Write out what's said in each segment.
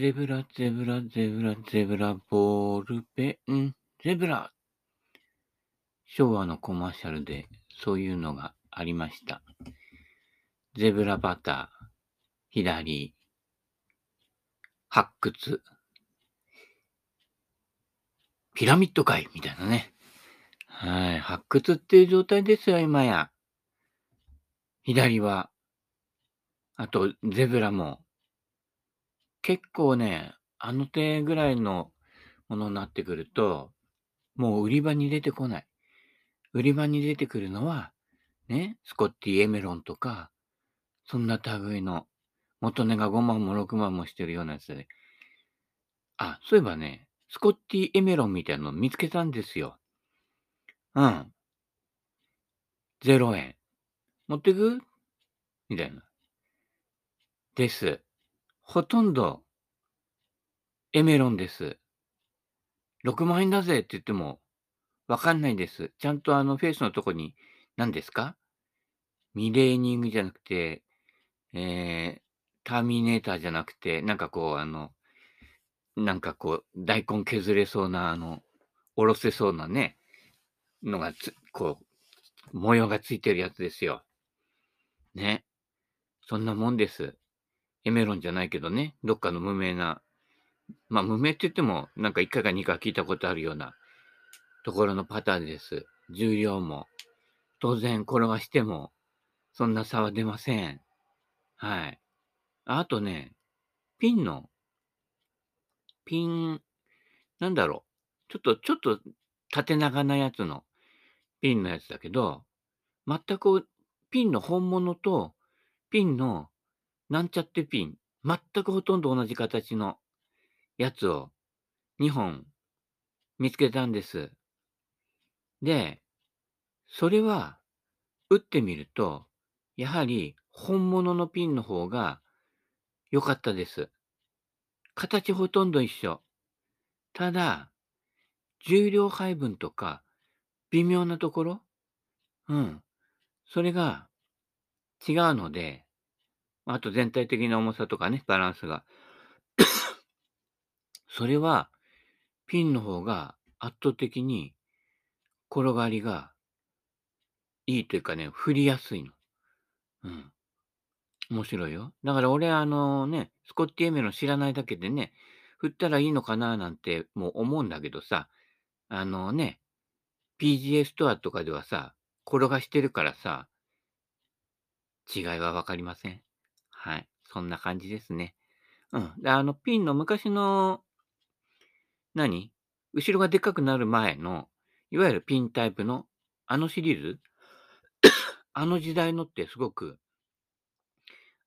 ゼブラ、ゼブラ、ゼブラ、ゼブラ、ボールペン、ゼブラ。昭和のコマーシャルでそういうのがありました。ゼブラバター、左、発掘、ピラミッド界みたいなね。はい。発掘っていう状態ですよ、今や。左は。あと、ゼブラも。結構ね、あの手ぐらいのものになってくると、もう売り場に出てこない。売り場に出てくるのは、ね、スコッティ・エメロンとか、そんな類の、元値が5万も6万もしてるようなやつで。あ、そういえばね、スコッティ・エメロンみたいなの見つけたんですよ。うん。0円。持ってく？みたいな。です。ほとんど、エメロンです。6万円だぜって言っても、わかんないです。ちゃんとあのフェイスのとこに、何ですか？ミレーニングじゃなくて、えー、ターミネーターじゃなくて、なんかこう、あの、なんかこう、大根削れそうな、あの、おろせそうなね、のがつ、こう、模様がついてるやつですよ。ね。そんなもんです。エメロンじゃないけどね、どっかの無名な、まあ無名って言っても、なんか1回か2回聞いたことあるようなところのパターンです。重量も。当然転がしても、そんな差は出ません。はい。あとね、ピンの、ピン、なんだろう。ちょっと、ちょっと縦長なやつのピンのやつだけど、全くピンの本物とピンのなんちゃってピン、全くほとんど同じ形のやつを2本見つけたんです。で、それは打ってみると、やはり本物のピンの方が良かったです。形ほとんど一緒。ただ、重量配分とか、微妙なところ？うん。それが違うので、あと全体的な重さとかね、バランスが。それは、ピンの方が圧倒的に転がりがいいというかね、振りやすいの。うん。面白いよ。だから俺、あのね、スコッティエメロン知らないだけでね、振ったらいいのかななんてもう思うんだけどさ、あのね、PGA ストアとかではさ、転がしてるからさ、違いはわかりません。はい。そんな感じですね。うん。で、あの、ピンの昔の、何？後ろがでっかくなる前の、いわゆるピンタイプの、あのシリーズ？あの時代のってすごく、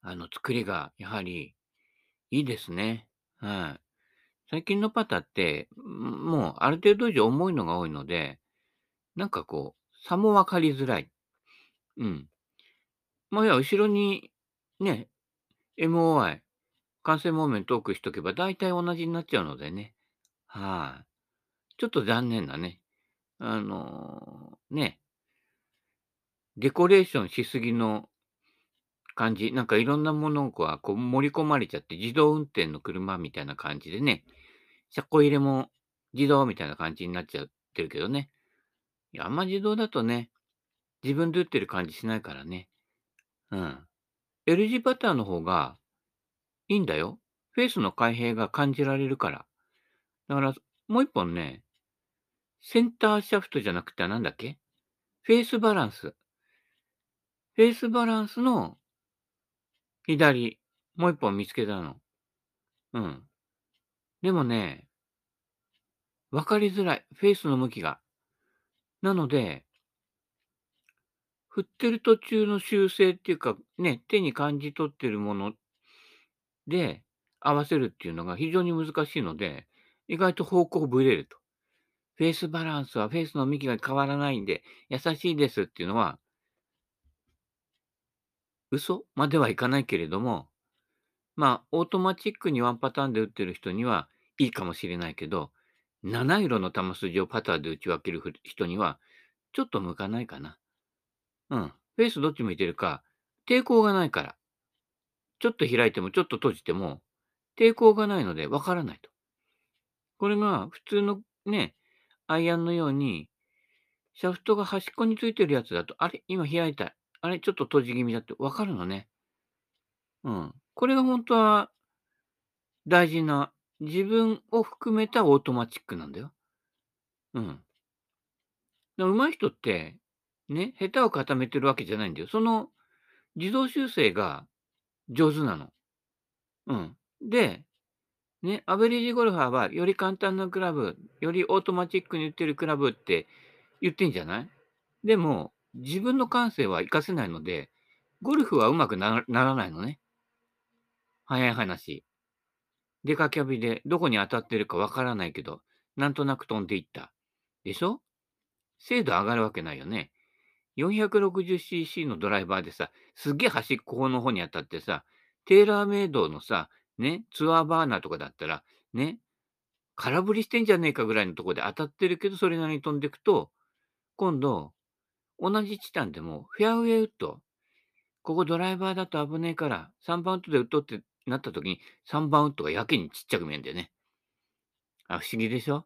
あの、作りが、やはり、いいですね。はい。最近のパターって、もう、ある程度以上重いのが多いので、なんかこう、差もわかりづらい。うん。まあ、いや、後ろに、ね、MOI、完成モーメント多くしとけば大体同じになっちゃうのでね。はい、ちょっと残念なね。あのー、ね。デコレーションしすぎの感じ。なんかいろんなものがこう盛り込まれちゃって自動運転の車みたいな感じでね。車庫入れも自動みたいな感じになっちゃってるけどね。いや、あんま自動だとね、自分で打ってる感じしないからね。うん。L 字パターンの方がいいんだよ。フェースの開閉が感じられるから。だから、もう一本ね、センターシャフトじゃなくてなんだっけ？フェースバランス。フェースバランスの左、もう一本見つけたの。うん。でもね、わかりづらい。フェースの向きが。なので、振ってる途中の修正っていうか、ね、手に感じ取ってるもので合わせるっていうのが非常に難しいので、意外と方向ぶれると。フェースバランスはフェースの向きが変わらないんで、優しいですっていうのは、嘘まではいかないけれども、まあ、オートマチックにワンパターンで打ってる人にはいいかもしれないけど、七色の球筋をパターで打ち分ける人には、ちょっと向かないかな。うん。フェイスどっち向いてるか、抵抗がないから。ちょっと開いても、ちょっと閉じても、抵抗がないのでわからないと。これが普通のね、アイアンのように、シャフトが端っこについてるやつだと、あれ今開いた。あれちょっと閉じ気味だってわかるのね。うん。これが本当は大事な、自分を含めたオートマチックなんだよ。うん。だ上手い人って、ね、下手を固めてるわけじゃないんだよ。その自動修正が上手なの。うん。で、ね、アベレージゴルファーはより簡単なクラブ、よりオートマチックに打ってるクラブって言ってんじゃない？でも、自分の感性は活かせないので、ゴルフはうまくならないのね。早い話。デカキャビでどこに当たってるかわからないけど、なんとなく飛んでいった。でしょ？精度上がるわけないよね。460cc のドライバーでさ、すっげえ端っこの方に当たってさ、テーラーメイドのさ、ね、ツアーバーナーとかだったら、ね、空振りしてんじゃねえかぐらいのところで当たってるけど、それなりに飛んでいくと、今度、同じチタンでもフェアウェイウッド、ここドライバーだと危ねえから、3番ウッドで打っとってなった時に、3番ウッドがやけにちっちゃく見えるんだよね。あ、不思議でしょ？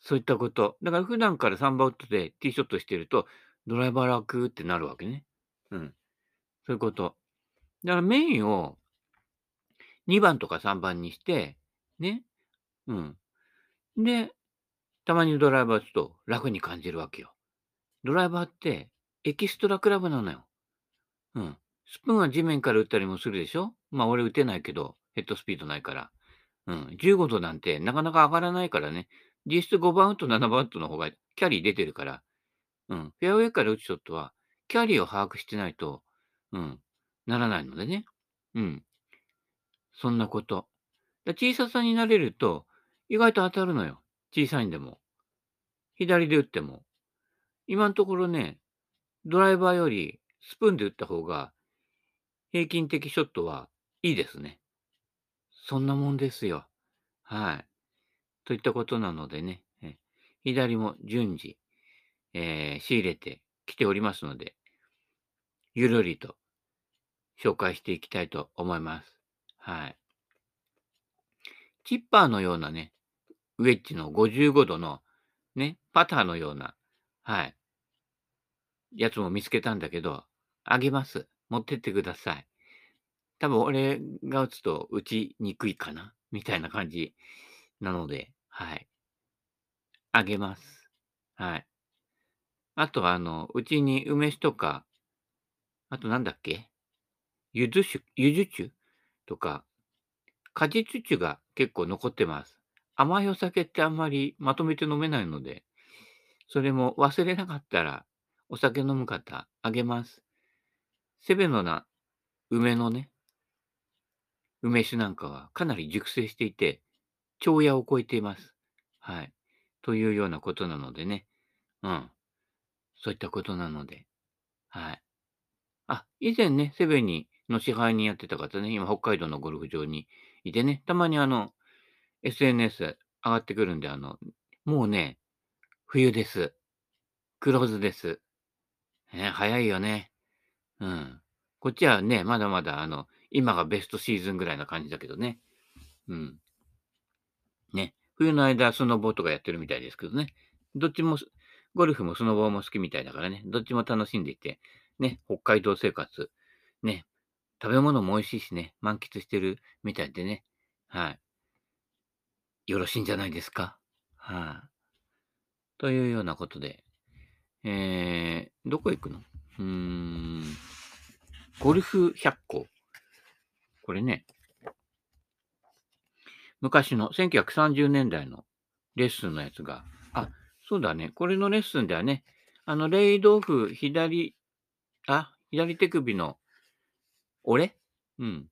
そういったこと。だから普段から3番ウッドでティーショットしてると、ドライバー楽ってなるわけね。うん。そういうこと。だからメインを2番とか3番にして、ね。うん。で、たまにドライバー打つと楽に感じるわけよ。ドライバーってエキストラクラブなのよ。うん。スプーンは地面から打ったりもするでしょ？まあ俺打てないけど、ヘッドスピードないから。うん。15度なんてなかなか上がらないからね。実質5番ウッド、7番ウッドの方がキャリー出てるから。うん。フェアウェイから打つショットは、キャリーを把握してないと、うん。ならないのでね。うん。そんなこと。だ小ささになれると、意外と当たるのよ。小さいんでも。左で打っても。今のところね、ドライバーよりスプーンで打った方が平均的ショットはいいですね。そんなもんですよ。はい。といったことなのでね、左も順次、えー、仕入れてきておりますので、ゆるりと紹介していきたいと思います。はい。チッパーのようなね、ウェッジの55度のね、パターのような、はい、やつも見つけたんだけど、あげます。持ってってください。多分俺が打つと打ちにくいかなみたいな感じなので、はい。あげます。はい。あとは、あの、うちに梅酒とか、あとなんだっけ？ゆず酒、ゆず酒？とか、果実酒が結構残ってます。甘いお酒ってあんまりまとめて飲めないので、それも忘れなかったら、お酒飲む方、あげます。セベノな梅のね、梅酒なんかはかなり熟成していて、蝶屋を超えています。はい。というようなことなのでね。うん。そういったことなので。はい。あ、以前ね、セベニの支配人やってた方ね、今北海道のゴルフ場にいてね、たまにあの、SNS 上がってくるんで、あの、もうね、冬です。クローズです。ね、早いよね。うん。こっちはね、まだまだあの、今がベストシーズンぐらいな感じだけどね。うん。ね。冬の間、スノボーとかやってるみたいですけどね。どっちも、ゴルフもスノボーも好きみたいだからね。どっちも楽しんでいて、ね、北海道生活、ね、食べ物も美味しいしね、満喫してるみたいでね。はい。よろしいんじゃないですか？はい、あ。というようなことで、えー、どこ行くの？うーん、ゴルフ100個。これね、昔の1930年代のレッスンのやつが、あ、そうだね。これのレッスンではね、あの、レイドオフ、左、あ、左手首の、俺うん。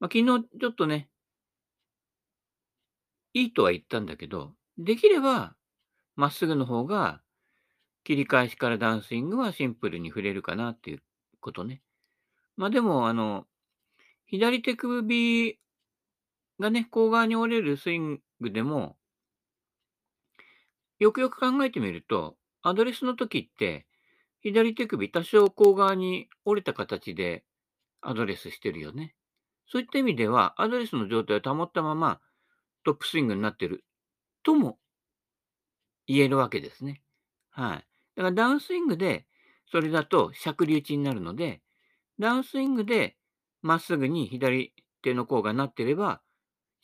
まあ、昨日ちょっとね、いいとは言ったんだけど、できれば、まっすぐの方が、切り返しからダンスイングはシンプルに触れるかなっていうことね。まあでも、あの、左手首がね、甲側に折れるスイングでも、よくよく考えてみると、アドレスの時って、左手首多少甲側に折れた形でアドレスしてるよね。そういった意味では、アドレスの状態を保ったままトップスイングになってるとも言えるわけですね。はい。だからダウンスイングで、それだと尺流打ちになるので、ダウンスイングでまっすぐに左手の甲がなってれば、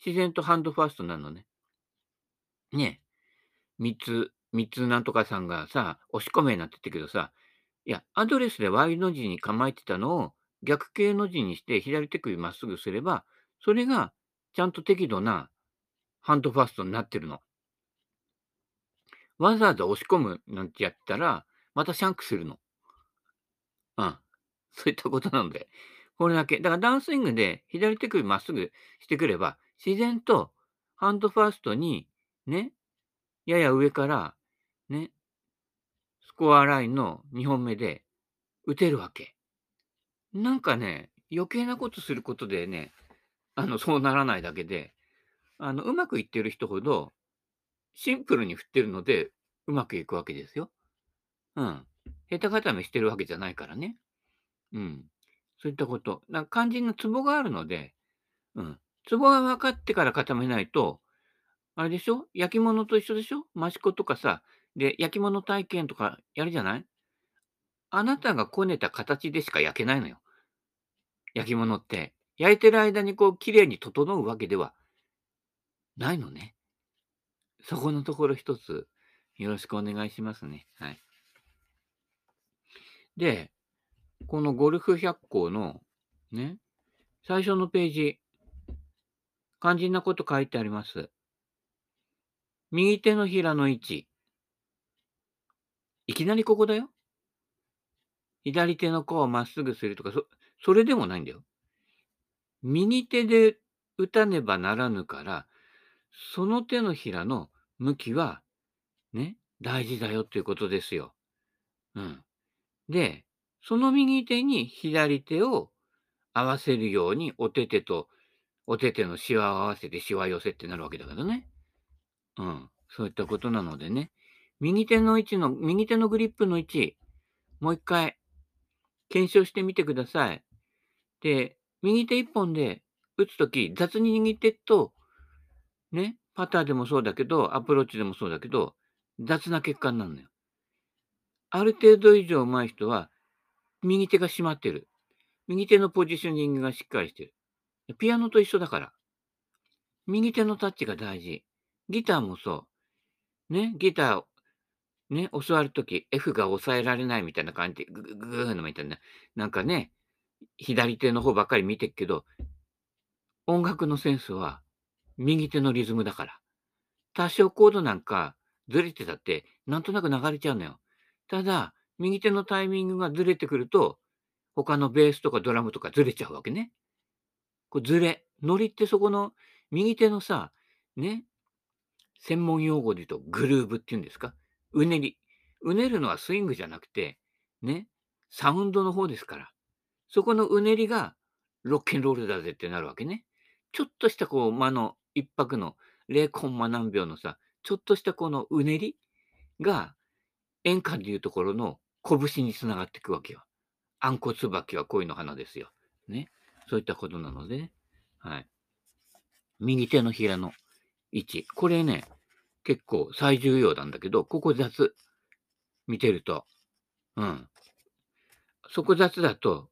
自然とハンドファーストなのね。ね。三つ、三つなんとかさんがさ、押し込めになってたけどさ、いや、アドレスで Y の字に構えてたのを逆形の字にして左手首まっすぐすれば、それがちゃんと適度なハンドファーストになってるの。わざわざ押し込むなんてやったら、またシャンクするの。うん。そういったことなので、これだけ。だからダウンスイングで左手首まっすぐしてくれば、自然とハンドファーストに、ね、やや上から、ね、スコアラインの2本目で打てるわけ。なんかね、余計なことすることでね、あの、そうならないだけで、あの、うまくいってる人ほど、シンプルに振ってるので、うまくいくわけですよ。うん。下手固めしてるわけじゃないからね。うん。そういったこと。なんか肝心のツボがあるので、うん。ツボが分かってから固めないと、あれでしょ？焼き物と一緒でしょ？益子とかさ、で、焼き物体験とかやるじゃない？あなたがこねた形でしか焼けないのよ。焼き物って。焼いてる間にこう、綺麗に整うわけではないのね。そこのところ一つ、よろしくお願いしますね。はい。で、このゴルフ百科のね、最初のページ、肝心なこと書いてあります。右手のひらの位置。いきなりここだよ。左手の甲をまっすぐするとか、そ、それでもないんだよ。右手で打たねばならぬから、その手のひらの向きは、ね、大事だよっていうことですよ。うん。で、その右手に左手を合わせるように、お手手とお手手のシワを合わせてシワ寄せってなるわけだけどね。うん。そういったことなのでね。右手の位置の、右手のグリップの位置、もう一回、検証してみてください。で、右手一本で打つとき、雑に握ってっと、ね、パターでもそうだけど、アプローチでもそうだけど、雑な結果になるのよ。ある程度以上上手い人は、右手が締まってる。右手のポジショニングがしっかりしてる。ピアノと一緒だから。右手のタッチが大事。ギターもそう。ね、ギター、ね、教わるとき、F が抑えられないみたいな感じで、グググーのみたいな。なんかね、左手の方ばっかり見てるけど、音楽のセンスは右手のリズムだから。多少コードなんかずれてたって、なんとなく流れちゃうのよ。ただ、右手のタイミングがずれてくると、他のベースとかドラムとかずれちゃうわけね。こうずれ。ノリってそこの右手のさ、ね、専門用語で言うとグルーブって言うんですか？うねり。うねるのはスイングじゃなくて、ね、サウンドの方ですから。そこのうねりがロッケンロールだぜってなるわけね。ちょっとしたこう間の一拍の0コンマ何秒のさ、ちょっとしたこのうねりが演歌でいうところの拳につながっていくわけよ。あんこつばきは恋の花ですよ。ね。そういったことなので、ね、はい。右手のひらの位置。これね、結構最重要なんだけど、ここ雑。見てると。うん。そこ雑だと、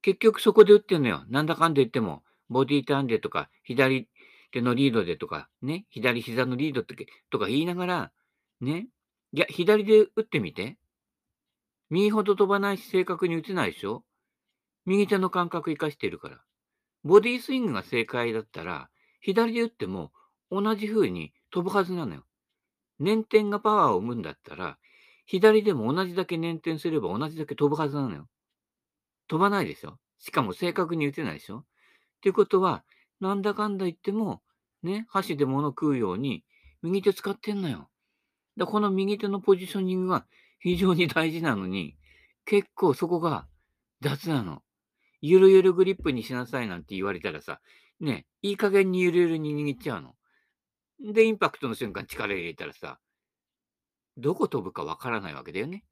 結局そこで打ってんのよ。なんだかんで言っても、ボディターンでとか、左手のリードでとか、ね、左膝のリードってとか言いながら、ね、いや、左で打ってみて。右ほど飛ばないし正確に打てないでしょ右手の感覚生かしてるから。ボディスイングが正解だったら、左で打っても同じ風に飛ぶはずなのよ。捻転がパワーを生むんだったら、左でも同じだけ捻転すれば同じだけ飛ぶはずなのよ。飛ばないでしょ？しかも正確に打てないでしょ？っていうことは、なんだかんだ言っても、ね、箸で物食うように、右手使ってんのよ。だこの右手のポジショニングが非常に大事なのに、結構そこが雑なの。ゆるゆるグリップにしなさいなんて言われたらさ、ね、いい加減にゆるゆるに握っちゃうの。で、インパクトの瞬間力入れたらさ、どこ飛ぶかわからないわけだよね。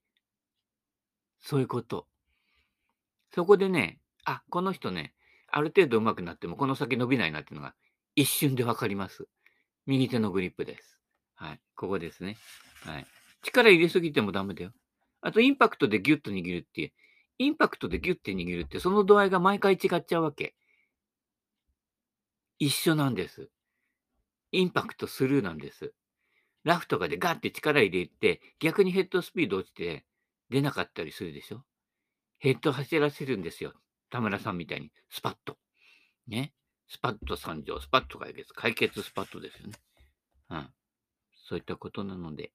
そういうこと。そこでね、あ、この人ね、ある程度上手くなっても、この先伸びないなっていうのが一瞬でわかります。右手のグリップです。はい。ここですね。はい。力入れすぎてもダメだよ。あと、インパクトでギュッと握るっていう。インパクトでギュッて握るって、その度合いが毎回違っちゃうわけ。一緒なんです。インパクトスルーなんです。ラフとかでガッて力入れて、逆にヘッドスピード落ちて出なかったりするでしょ？ヘッド走らせるんですよ。田村さんみたいに、スパッと。ね。スパッと参上、スパッと解決。解決スパッとですよね。うん。そういったことなので、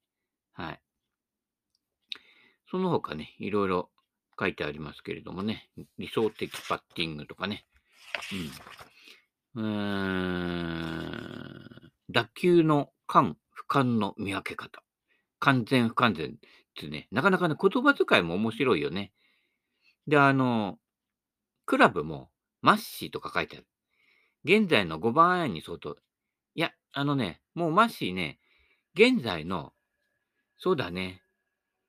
はい。その他ね、いろいろ書いてありますけれどもね、理想的パッティングとかね。うん。うーん。打球の間、俯瞰の見分け方。完全不完全ってね、なかなかね、言葉遣いも面白いよね。で、あの、クラブもマッシーとか書いてある。現在の5番アイアンに相当。いや、あのね、もうマッシーね、現在の、そうだね、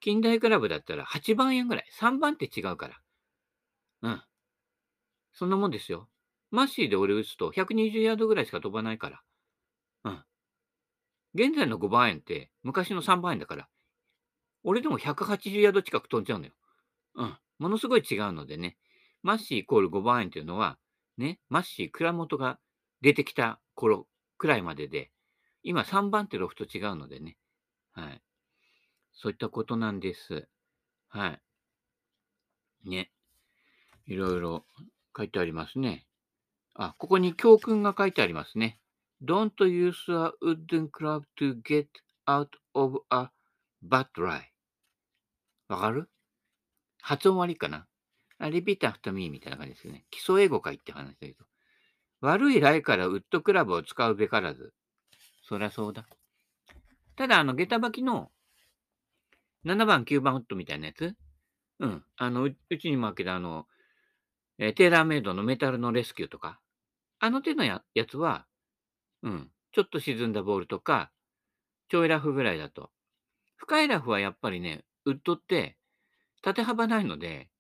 近代クラブだったら8番円ぐらい。3番って違うから。うん。そんなもんですよ。マッシーで俺打つと120ヤードぐらいしか飛ばないから。現在の5番円って昔の3番円だから、俺でも180ヤード近く飛んじゃうのよ。うん。ものすごい違うのでね。マッシーイコール5番円っていうのは、ね、マッシー蔵元が出てきた頃くらいまでで、今3番手ロフト違うのでね。はい。そういったことなんです。はい。ね。いろいろ書いてありますね。あ、ここに教訓が書いてありますね。Don't use a wooden club to get out of a bad lie. わかる？発音悪いかな？あ repeat after me みたいな感じですよね。基礎英語かいって話だけど。悪いライからウッドクラブを使うべからず。そりゃそうだ。ただ、あの、下駄履きの7番、9番ウッドみたいなやつ？うん。あの、うちにもあけど、あの、え、テーラーメイドのメタルのレスキューとか、あの手のややつは、うん。ちょっと沈んだボールとか、ちょいラフぐらいだと。深いラフはやっぱりね、ウッドって縦幅ないので、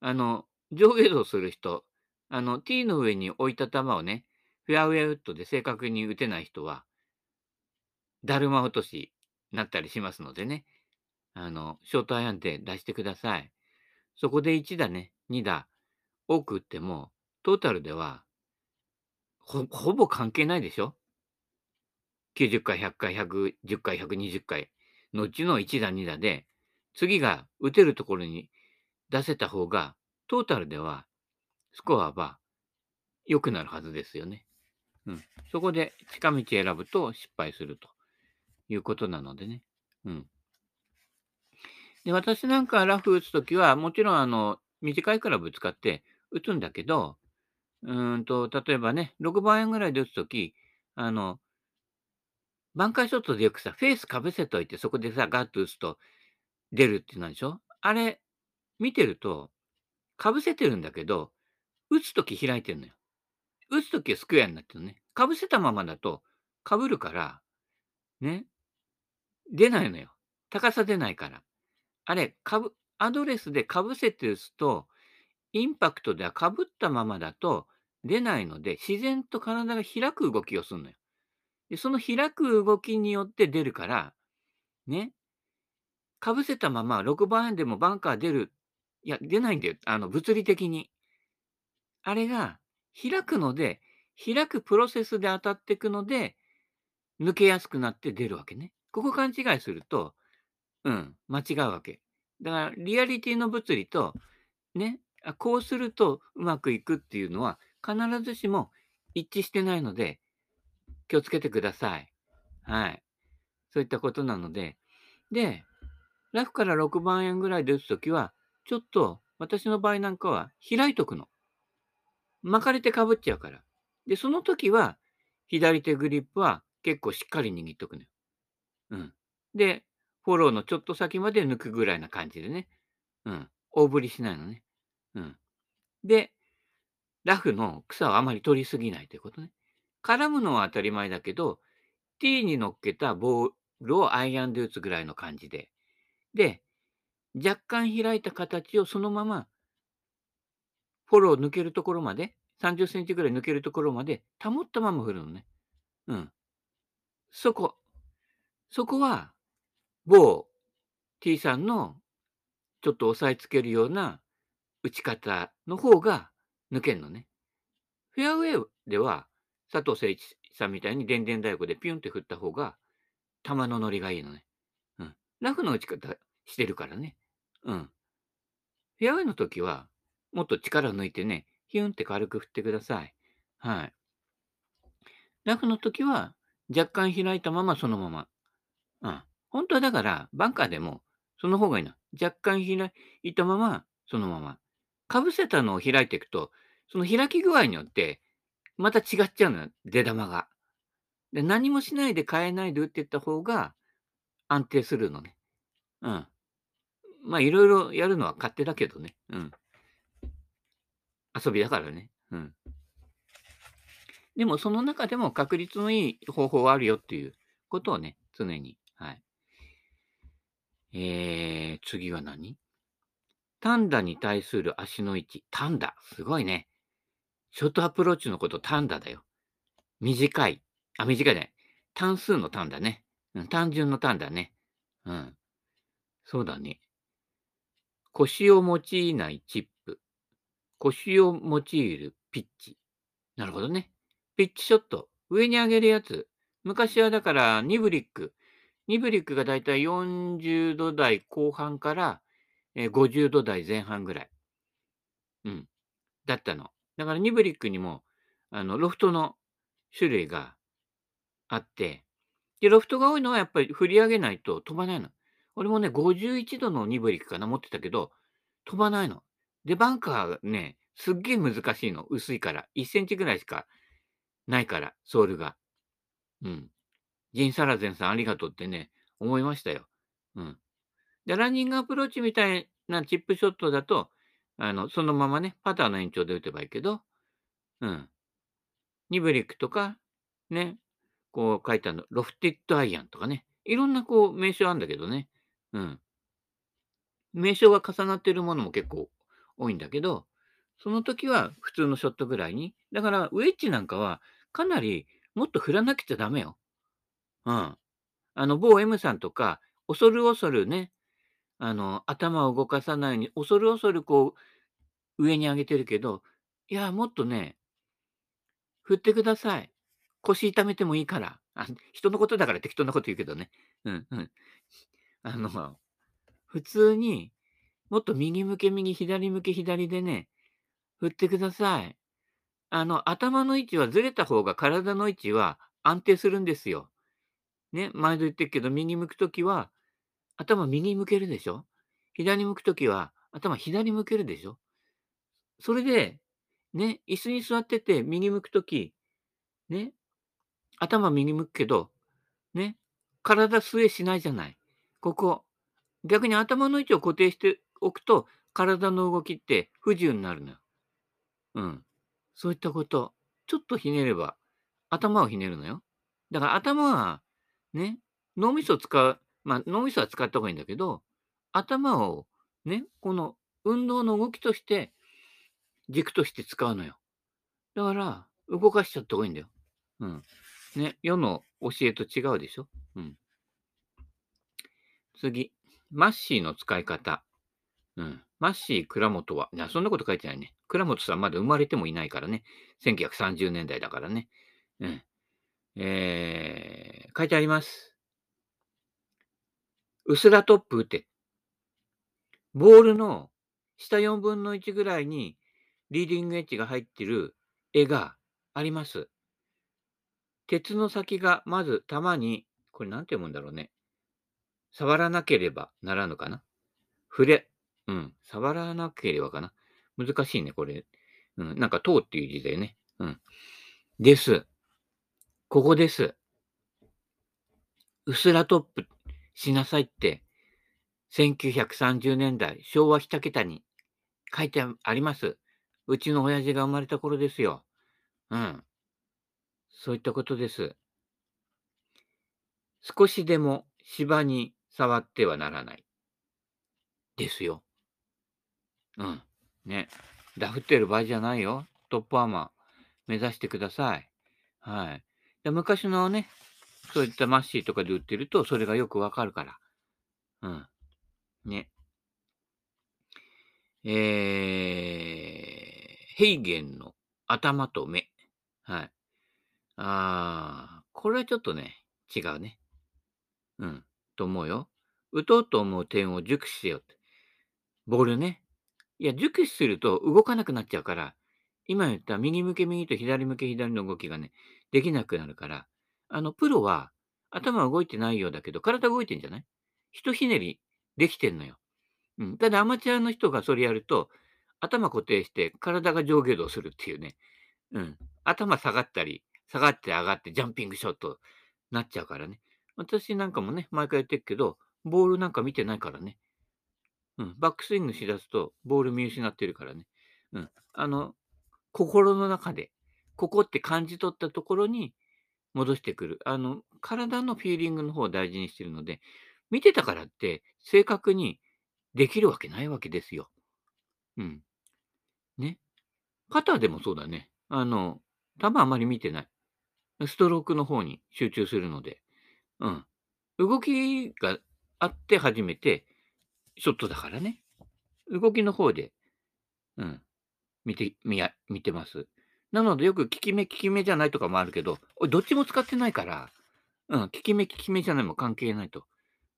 あの、上下動する人、あの、T の上に置いた球をね、フェアウェイウッドで正確に打てない人は、だるま落としになったりしますのでね、あの、ショートアイアンで出してください。そこで1打ね、2打、多く打っても、トータルでは、ほ、ほぼ関係ないでしょ ?90 回、100回、110回、120回のうちの1打、2打で、次が打てるところに出せた方が、トータルでは、スコアは良くなるはずですよね。うん。そこで近道選ぶと失敗するということなのでね。うん。で、私なんかラフ打つときは、もちろんあの、短いクラブ使って打つんだけど、うんと、例えばね、6番円ぐらいで打つとき、あの、バンカーショットでよくさ、フェースかぶせといて、そこでさ、ガッと打つと出るっていうのでしょ？あれ、見てると、かぶせてるんだけど、打つとき開いてるのよ。打つときはスクエアになってるのね。かぶせたままだと、かぶるから、ね、出ないのよ。高さ出ないから。あれ、かぶ、アドレスでかぶせて打つと、インパクトではかぶったままだと出ないので、自然と体が開く動きをするのよ。で、その開く動きによって出るから、ね、かぶせたまま6番でもバンカー出るいや、出ないんだよ。あの、物理的に。あれが開くので、開くプロセスで当たっていくので、抜けやすくなって出るわけね。ここ勘違いすると、うん、間違うわけ。だから、リアリティの物理と、ね、こうするとうまくいくっていうのは、必ずしも一致してないので、気をつけてください。はい。そういったことなので、で、ラフから6番円ぐらいで打つときは、ちょっと、私の場合なんかは開いとくの。巻かれてかぶっちゃうから。で、その時は、左手グリップは結構しっかり握っとくのよ。うん。で、フォローのちょっと先まで抜くぐらいな感じでね。うん。大振りしないのね。うん。で、ラフの草をあまり取りすぎないということね。絡むのは当たり前だけど、T に乗っけたボールをアイアンで打つぐらいの感じで。で、若干開いた形をそのまま、フォロー抜けるところまで、30センチぐらい抜けるところまで保ったまま振るのね。うん。そこ。そこは、某 T さんのちょっと押さえつけるような打ち方の方が抜けんのね。フェアウェイでは、佐藤誠一さんみたいに電電太鼓でピュンって振った方が、球の乗りがいいのね。うん。ラフの打ち方してるからね。うん。フェアウェイの時は、もっと力を抜いてね、ヒュンって軽く振ってください。はい。ラフの時は、若干開いたままそのまま。うん。本当はだから、バンカーでも、その方がいいな。若干開いたまま、そのまま。かぶせたのを開いていくと、その開き具合によって、また違っちゃうのよ、出玉が。で、何もしないで変えないで打っていった方が安定するのね。うん。まあ、いろいろやるのは勝手だけどね。うん。遊びだからね。うん。でも、その中でも確率のいい方法はあるよっていうことをね、常に。はい。えー、次は何？単打に対する足の位置。単打。すごいね。ショートアプローチのこと単打だよ。短い。あ、短いね。単数の単だね。うん、単純の単だね。うん。そうだね。腰を用いないチップ。腰を用いるピッチ。なるほどね。ピッチショット。上に上げるやつ。昔はだからニブリック。ニブリックがだいたい40度台後半から50度台前半ぐらい。うん。だったの。だからニブリックにも、あの、ロフトの種類があって、で、ロフトが多いのはやっぱり振り上げないと飛ばないの。俺もね、51度のニブリックかな持ってたけど、飛ばないの。で、バンカーね、すっげえ難しいの。薄いから。1センチぐらいしかないから、ソールが。うん。ジン・サラゼンさんありがとうってね、思いましたよ。うん。で、ランニングアプローチみたいなチップショットだと、あの、そのままね、パターの延長で打てばいいけど、うん。ニブリックとか、ね、こう書いてあるの、ロフティッドアイアンとかね、いろんなこう名称あるんだけどね、うん。名称が重なってるものも結構多いんだけど、その時は普通のショットぐらいに。だから、ウェッジなんかはかなりもっと振らなくちゃダメよ。うん。あの、某 M さんとか、恐る恐るね、あの、頭を動かさないように、恐る恐るこう、上に上げてるけど、いや、もっとね、振ってください。腰痛めてもいいから。あ人のことだから適当なこと言うけどね。うんうん。あの、普通に、もっと右向け右、左向け左でね、振ってください。あの、頭の位置はずれた方が体の位置は安定するんですよ。ね、毎度言ってるけど、右向くときは、頭右向けるでしょ？左向くときは、頭左向けるでしょ？それで、ね、椅子に座ってて、右向くとき、ね、頭右向くけど、ね、体据えしないじゃない。ここ。逆に頭の位置を固定しておくと、体の動きって不自由になるのよ。うん。そういったこと。ちょっとひねれば、頭をひねるのよ。だから頭は、ね、脳みそを使う、まあ脳みそは使った方がいいんだけど、頭をね、この運動の動きとして、軸として使うのよ。だから、動かしちゃった方がいいんだよ。うん。ね、世の教えと違うでしょ？うん。次。マッシーの使い方。うん。マッシー、倉本は、いや、そんなこと書いてないね。倉本さんまだ生まれてもいないからね。1930年代だからね。うん。えー、書いてあります。うすらトップ打て。ボールの下4分の1ぐらいにリーディングエッジが入ってる絵があります。鉄の先がまず玉に、これなんて読むんだろうね。触らなければならぬかな。触れ。うん。触らなければかな。難しいね、これ。うん。なんか、塔っていう字だよね。うん。です。ここです。うすらトップしなさいって、1930年代、昭和一桁に書いてあります。うちの親父が生まれた頃ですよ。うん。そういったことです。少しでも芝に触ってはならない。ですよ。うん。ね。ダフってる場合じゃないよ。トップアーマー目指してください。はい。で昔のね、そういったマッシーとかで売ってると、それがよくわかるから。うん。ね。えー、ヘイゲンの頭と目。はい。あー、これはちょっとね、違うね。うん、と思うよ。打とうと思う点を熟視せよって。ボールね。いや、熟視すると動かなくなっちゃうから、今言った右向け右と左向け左の動きがね、できなくなるから、あの、プロは頭動いてないようだけど、体動いてんじゃない？ひとひねりできてんのよ。うん。ただアマチュアの人がそれやると、頭固定して体が上下動するっていうね。うん。頭下がったり、下がって上がってジャンピングショットなっちゃうからね。私なんかもね、毎回言ってるけど、ボールなんか見てないからね。うん。バックスイングしだすと、ボール見失ってるからね。うん。あの、心の中で、ここって感じ取ったところに戻してくる。あの、体のフィーリングの方を大事にしてるので、見てたからって正確にできるわけないわけですよ。うん。ね。肩でもそうだね。あの、球あまり見てない。ストロークの方に集中するので。うん。動きがあって初めて、ショットだからね。動きの方で、うん。見て、見や、見てます。なのでよく効き目、効き目じゃないとかもあるけど、どっちも使ってないから、うん、効き目、効き目じゃないも関係ないと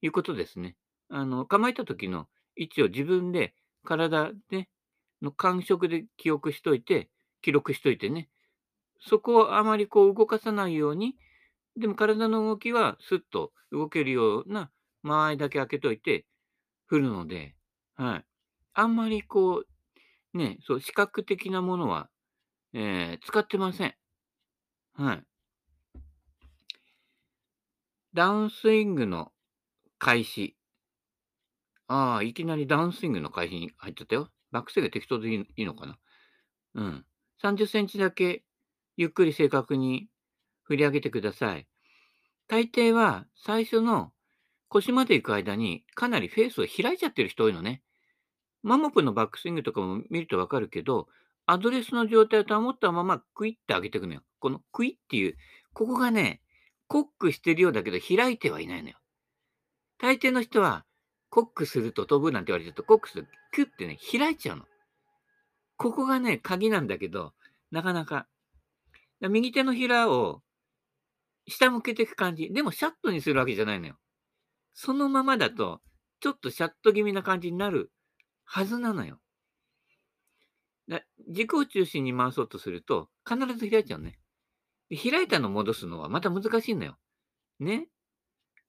いうことですね。あの、構えた時の位置を自分で体で、の感触で記憶しといて、記録しといてね。そこをあまりこう動かさないように、でも体の動きはスッと動けるような間合いだけ開けといて振るので、はい。あんまりこう、ね、そう、視覚的なものはえー、使ってません。はい。ダウンスイングの開始。ああ、いきなりダウンスイングの開始に入っちゃったよ。バックスイング適当でいいのかな。うん。30センチだけゆっくり正確に振り上げてください。大抵は最初の腰まで行く間にかなりフェースを開いちゃってる人多いのね。マモプのバックスイングとかも見るとわかるけど、アドレスの状態を保ったままクイッて上げていくのよ。このクイッっていう、ここがね、コックしてるようだけど開いてはいないのよ。大抵の人は、コックすると飛ぶなんて言われてると、コックするとキュッてね、開いちゃうの。ここがね、鍵なんだけど、なかなか。右手のひらを下向けていく感じ。でもシャットにするわけじゃないのよ。そのままだと、ちょっとシャット気味な感じになるはずなのよ。軸を中心に回そうとすると、必ず開いちゃうね。開いたの戻すのはまた難しいんだよ。ね。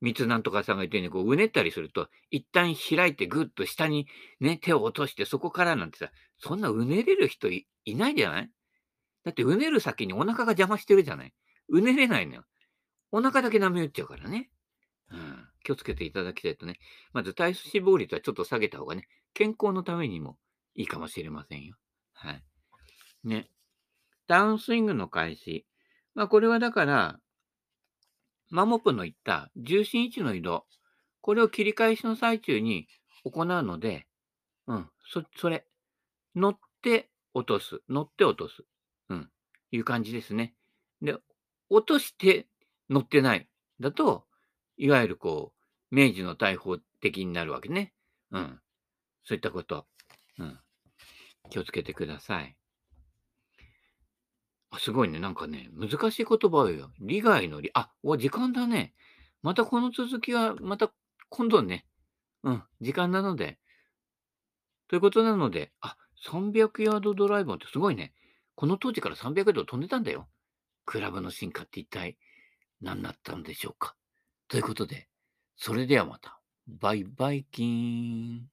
三つなんとかさんが言ったように、こう、うねったりすると、一旦開いてぐっと下にね、手を落として、そこからなんてさ、そんなうねれる人いないじゃない？だってうねる先にお腹が邪魔してるじゃない？うねれないのよ。お腹だけ舐め打っちゃうからね。うん、気をつけていただきたいとね。まず体脂肪率はちょっと下げた方がね、健康のためにもいいかもしれませんよ。はい。ね。ダウンスイングの開始。まあ、これはだから、マモプの言った重心位置の移動。これを切り返しの最中に行うので、うん、そ、それ。乗って落とす。乗って落とす。うん。いう感じですね。で、落として乗ってない。だと、いわゆるこう、明治の大砲的になるわけね。うん。そういったこと。うん。気をつけてください。あ、すごいね。なんかね、難しい言葉よ。利害の利。あ、お、時間だね。またこの続きは、また今度ね。うん、時間なので。ということなので、あ、300ヤードドライバーってすごいね。この当時から300ヤード飛んでたんだよ。クラブの進化って一体何だったんでしょうか。ということで、それではまた。バイバイキーン。